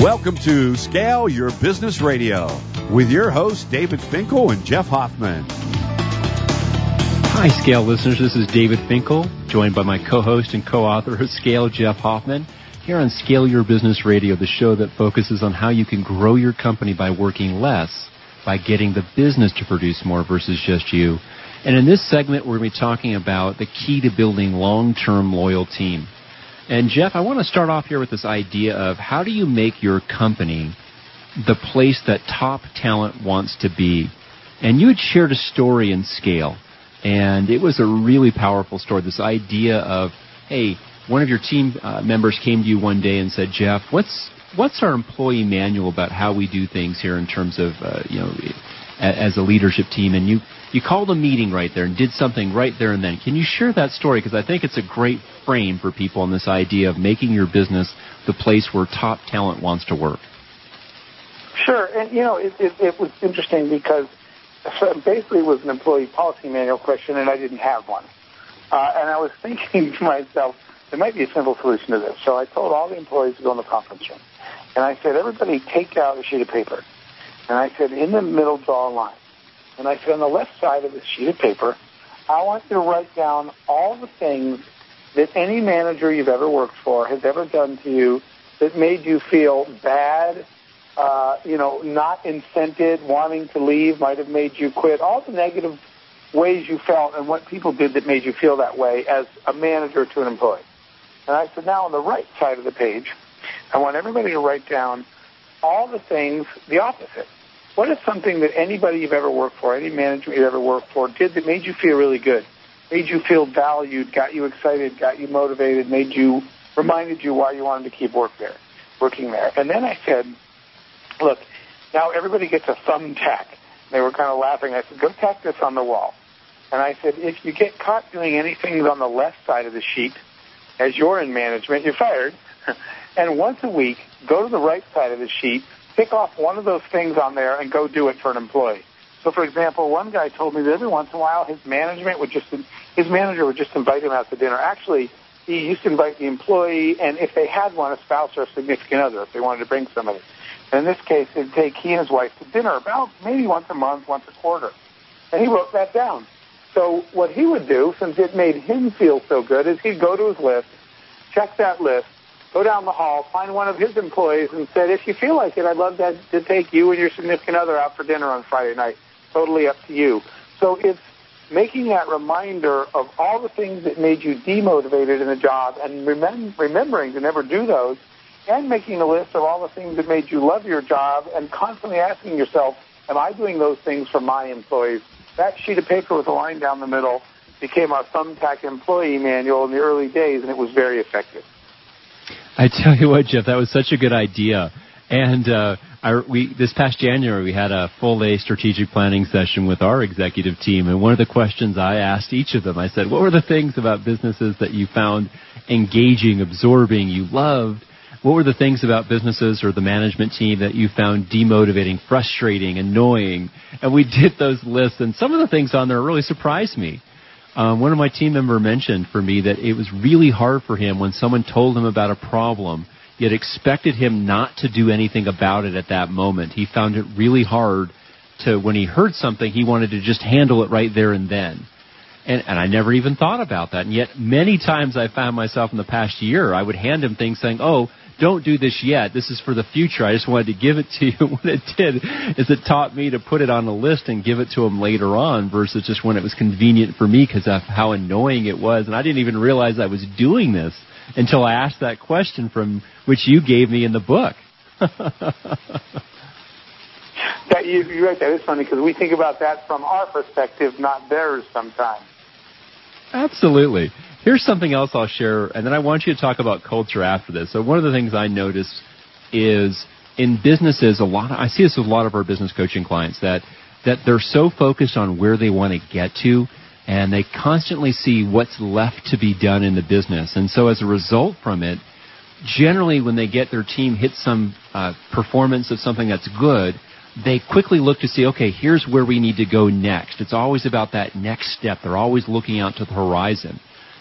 Welcome to Scale Your Business Radio with your hosts David Finkel and Jeff Hoffman. Hi, Scale listeners. This is David Finkel, joined by my co-host and co-author of Scale, Jeff Hoffman, here on Scale Your Business Radio, the show that focuses on how you can grow your company by working less, by getting the business to produce more versus just you. And in this segment, we're going to be talking about the key to building long-term loyal team. And Jeff, I want to start off here with this idea of how do you make your company the place that top talent wants to be? And you had shared a story in scale, and it was a really powerful story. This idea of, hey, one of your team uh, members came to you one day and said, Jeff, what's what's our employee manual about how we do things here in terms of, uh, you know, as a leadership team? And you you called a meeting right there and did something right there and then. Can you share that story? Because I think it's a great frame for people on this idea of making your business the place where top talent wants to work. Sure, and you know it, it, it was interesting because basically it was an employee policy manual question, and I didn't have one. Uh, and I was thinking to myself, there might be a simple solution to this. So I told all the employees to go in the conference room, and I said, everybody take out a sheet of paper, and I said, in the middle, draw a line. And I said, on the left side of this sheet of paper, I want you to write down all the things that any manager you've ever worked for has ever done to you that made you feel bad, uh, you know, not incented, wanting to leave, might have made you quit, all the negative ways you felt and what people did that made you feel that way as a manager to an employee. And I said, now on the right side of the page, I want everybody to write down all the things, the opposite. What is something that anybody you've ever worked for, any manager you've ever worked for, did that made you feel really good, made you feel valued, got you excited, got you motivated, made you, reminded you why you wanted to keep work there, working there? And then I said, look, now everybody gets a thumbtack. They were kind of laughing. I said, go tack this on the wall. And I said, if you get caught doing anything on the left side of the sheet, as you're in management, you're fired. and once a week, go to the right side of the sheet, pick off one of those things on there and go do it for an employee. So, for example, one guy told me that every once in a while his management would just, his manager would just invite him out to dinner. Actually, he used to invite the employee, and if they had one, a spouse or a significant other, if they wanted to bring somebody. And in this case, it'd take he and his wife to dinner about maybe once a month, once a quarter. And he wrote that down. So what he would do, since it made him feel so good, is he'd go to his list, check that list, go down the hall, find one of his employees, and said, if you feel like it, I'd love to, to take you and your significant other out for dinner on Friday night. Totally up to you. So it's making that reminder of all the things that made you demotivated in the job and remem- remembering to never do those and making a list of all the things that made you love your job and constantly asking yourself, am I doing those things for my employees? That sheet of paper with a line down the middle became our thumbtack employee manual in the early days, and it was very effective. I tell you what, Jeff, that was such a good idea. And uh, I, we this past January we had a full day strategic planning session with our executive team, and one of the questions I asked each of them, I said, "What were the things about businesses that you found engaging, absorbing, you loved?" What were the things about businesses or the management team that you found demotivating, frustrating, annoying? And we did those lists, and some of the things on there really surprised me. Um, one of my team member mentioned for me that it was really hard for him when someone told him about a problem, yet expected him not to do anything about it at that moment. He found it really hard to, when he heard something, he wanted to just handle it right there and then. And, and I never even thought about that. And yet, many times I found myself in the past year, I would hand him things saying, "Oh, don't do this yet. This is for the future. I just wanted to give it to you. what it did is it taught me to put it on a list and give it to him later on versus just when it was convenient for me because of how annoying it was. And I didn't even realize I was doing this until I asked that question from which you gave me in the book. that you, you're right. That is funny because we think about that from our perspective, not theirs sometimes. Absolutely. Here's something else I'll share, and then I want you to talk about culture after this. So one of the things I notice is in businesses, a lot. Of, I see this with a lot of our business coaching clients that that they're so focused on where they want to get to, and they constantly see what's left to be done in the business. And so as a result from it, generally when they get their team hit some uh, performance of something that's good, they quickly look to see, okay, here's where we need to go next. It's always about that next step. They're always looking out to the horizon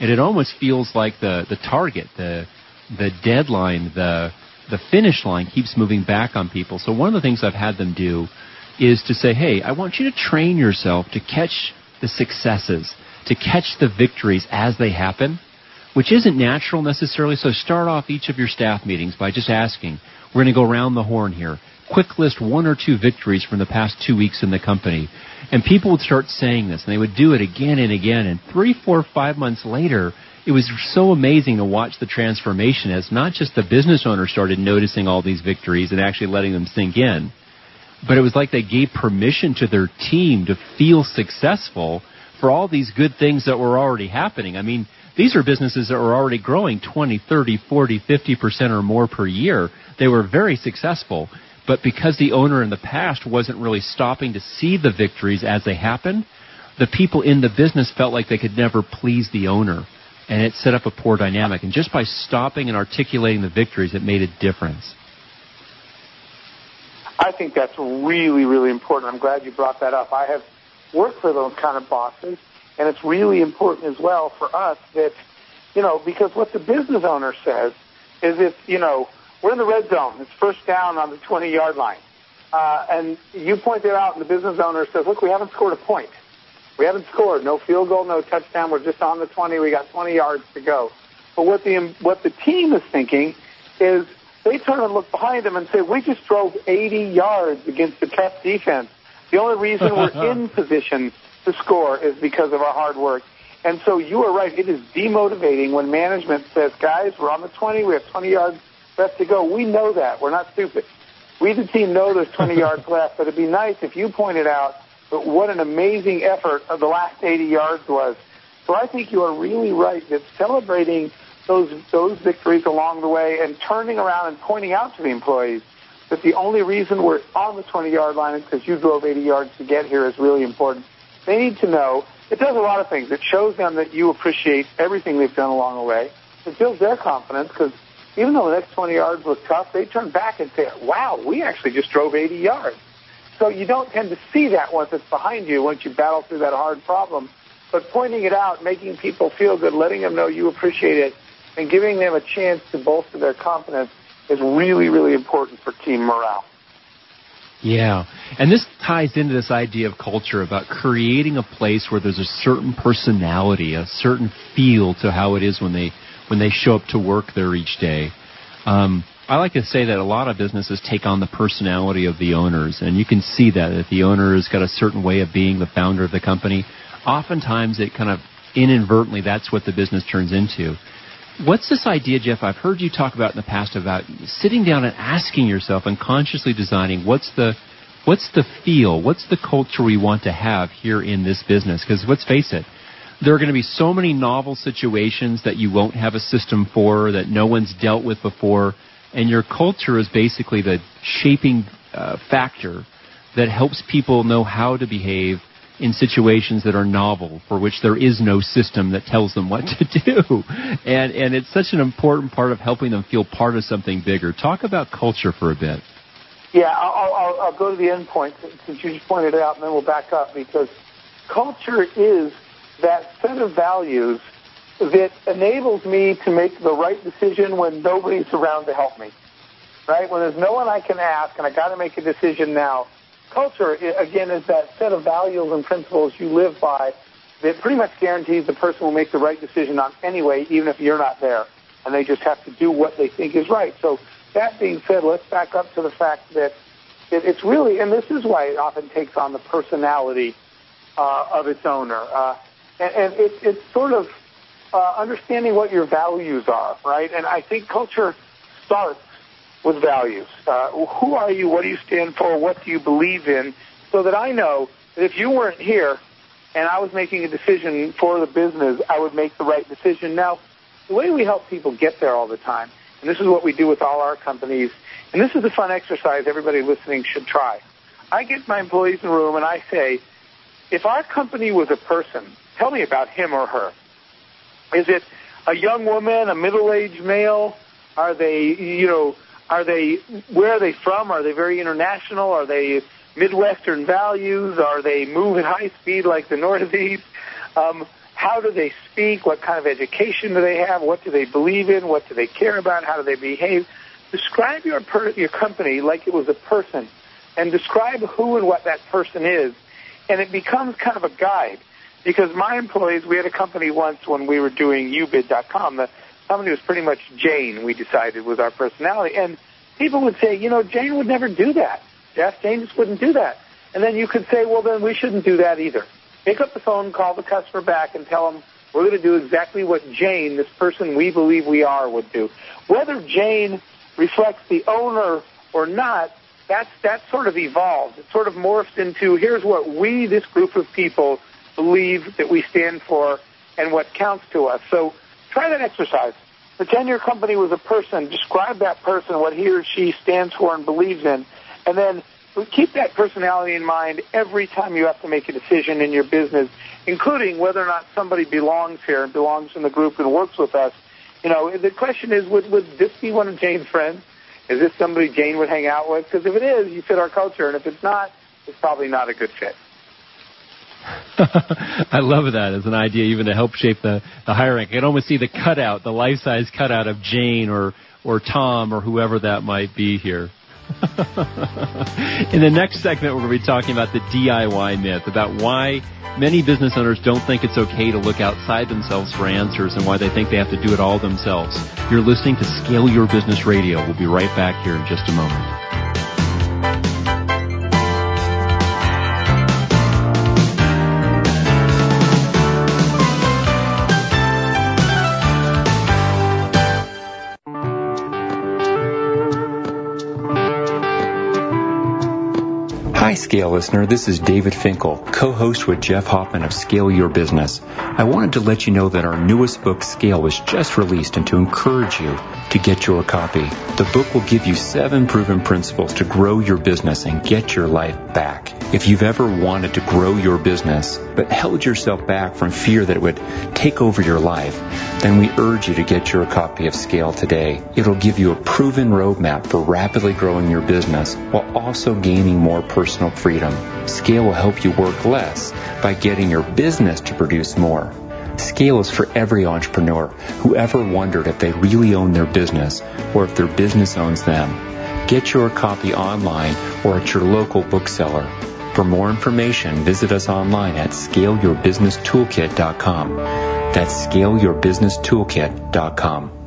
and it almost feels like the the target, the the deadline, the the finish line keeps moving back on people. So one of the things I've had them do is to say, hey, I want you to train yourself to catch the successes, to catch the victories as they happen, which isn't natural necessarily. So start off each of your staff meetings by just asking, we're going to go around the horn here. Quick list one or two victories from the past two weeks in the company. And people would start saying this, and they would do it again and again. And three, four, five months later, it was so amazing to watch the transformation as not just the business owner started noticing all these victories and actually letting them sink in, but it was like they gave permission to their team to feel successful for all these good things that were already happening. I mean, these are businesses that were already growing 20, 30, 40, 50% or more per year. They were very successful. But because the owner in the past wasn't really stopping to see the victories as they happened, the people in the business felt like they could never please the owner and it set up a poor dynamic. And just by stopping and articulating the victories, it made a difference. I think that's really, really important. I'm glad you brought that up. I have worked for those kind of bosses, and it's really important as well for us that, you know, because what the business owner says is if, you know, we're in the red zone, it's first down on the 20 yard line. Uh, and you point it out, and the business owner says, look, we haven't scored a point. We haven't scored. No field goal, no touchdown. We're just on the 20. We got 20 yards to go. But what the what the team is thinking is they turn and look behind them and say, "We just drove 80 yards against the tough defense. The only reason we're in position to score is because of our hard work." And so you are right. It is demotivating when management says, "Guys, we're on the 20. We have 20 yards left to go." We know that. We're not stupid. We, the team, know there's 20 yards left. But it'd be nice if you pointed out but what an amazing effort of the last 80 yards was. So I think you are really right that celebrating those those victories along the way and turning around and pointing out to the employees that the only reason we're on the 20 yard line is because you drove 80 yards to get here is really important. They need to know it does a lot of things. It shows them that you appreciate everything they've done along the way. It builds their confidence because even though the next 20 yards was tough, they turn back and say, wow, we actually just drove 80 yards. So you don't tend to see that once it's behind you, once you battle through that hard problem. But pointing it out, making people feel good, letting them know you appreciate it, and giving them a chance to bolster their confidence is really, really important for team morale. Yeah. And this ties into this idea of culture about creating a place where there's a certain personality, a certain feel to how it is when they when they show up to work there each day. Um, I like to say that a lot of businesses take on the personality of the owners, and you can see that if the owner has got a certain way of being the founder of the company, oftentimes it kind of inadvertently that's what the business turns into. What's this idea, Jeff? I've heard you talk about in the past about sitting down and asking yourself and consciously designing what's the what's the feel, what's the culture we want to have here in this business? Because let's face it, there are going to be so many novel situations that you won't have a system for that no one's dealt with before and your culture is basically the shaping uh, factor that helps people know how to behave in situations that are novel, for which there is no system that tells them what to do. And, and it's such an important part of helping them feel part of something bigger. Talk about culture for a bit. Yeah, I'll, I'll, I'll go to the end point since you just pointed it out, and then we'll back up because culture is that set of values that enables me to make the right decision when nobody's around to help me. Right? When there's no one I can ask and I got to make a decision now. Culture, again, is that set of values and principles you live by that pretty much guarantees the person will make the right decision on anyway, even if you're not there. And they just have to do what they think is right. So that being said, let's back up to the fact that it's really, and this is why it often takes on the personality uh, of its owner. Uh, and, and it, it's sort of uh, understanding what your values are, right? And I think culture starts with values. Uh, who are you? What do you stand for? What do you believe in? So that I know that if you weren't here and I was making a decision for the business, I would make the right decision. Now, the way we help people get there all the time, and this is what we do with all our companies, and this is a fun exercise everybody listening should try. I get my employees in a room and I say, if our company was a person, tell me about him or her. Is it a young woman, a middle-aged male? Are they, you know, are they, where are they from? Are they very international? Are they Midwestern values? Are they move at high speed like the Northeast? Um, how do they speak? What kind of education do they have? What do they believe in? What do they care about? How do they behave? describe your per- your company like it was a person, and describe who and what that person is, and it becomes kind of a guide. Because my employees, we had a company once when we were doing ubid.com. The company was pretty much Jane. We decided was our personality, and people would say, you know, Jane would never do that. Jeff, Jane just wouldn't do that. And then you could say, well, then we shouldn't do that either. Pick up the phone, call the customer back, and tell them we're going to do exactly what Jane, this person we believe we are, would do. Whether Jane reflects the owner or not, that's that sort of evolved. It sort of morphed into here's what we, this group of people, believe that we stand for and what counts to us. So try that exercise. Pretend your company was a person. Describe that person, what he or she stands for and believes in, and then keep that personality in mind every time you have to make a decision in your business, including whether or not somebody belongs here and belongs in the group and works with us. You know, the question is, would, would this be one of Jane's friends? Is this somebody Jane would hang out with? Because if it is, you fit our culture, and if it's not, it's probably not a good fit. I love that as an idea, even to help shape the, the hiring. I can almost see the cutout, the life size cutout of Jane or or Tom or whoever that might be here. In the next segment, we're going to be talking about the DIY myth, about why many business owners don't think it's okay to look outside themselves for answers and why they think they have to do it all themselves. You're listening to Scale Your Business Radio. We'll be right back here in just a moment. Scale listener. This is David Finkel, co-host with Jeff Hoffman of Scale Your Business. I wanted to let you know that our newest book, Scale, was just released and to encourage you to get your copy. The book will give you seven proven principles to grow your business and get your life back. If you've ever wanted to grow your business, but held yourself back from fear that it would take over your life, then we urge you to get your copy of Scale today. It'll give you a proven roadmap for rapidly growing your business while also gaining more personal freedom. Scale will help you work less by getting your business to produce more. Scale is for every entrepreneur who ever wondered if they really own their business or if their business owns them. Get your copy online or at your local bookseller. For more information, visit us online at scaleyourbusinesstoolkit.com. That's scaleyourbusinesstoolkit.com.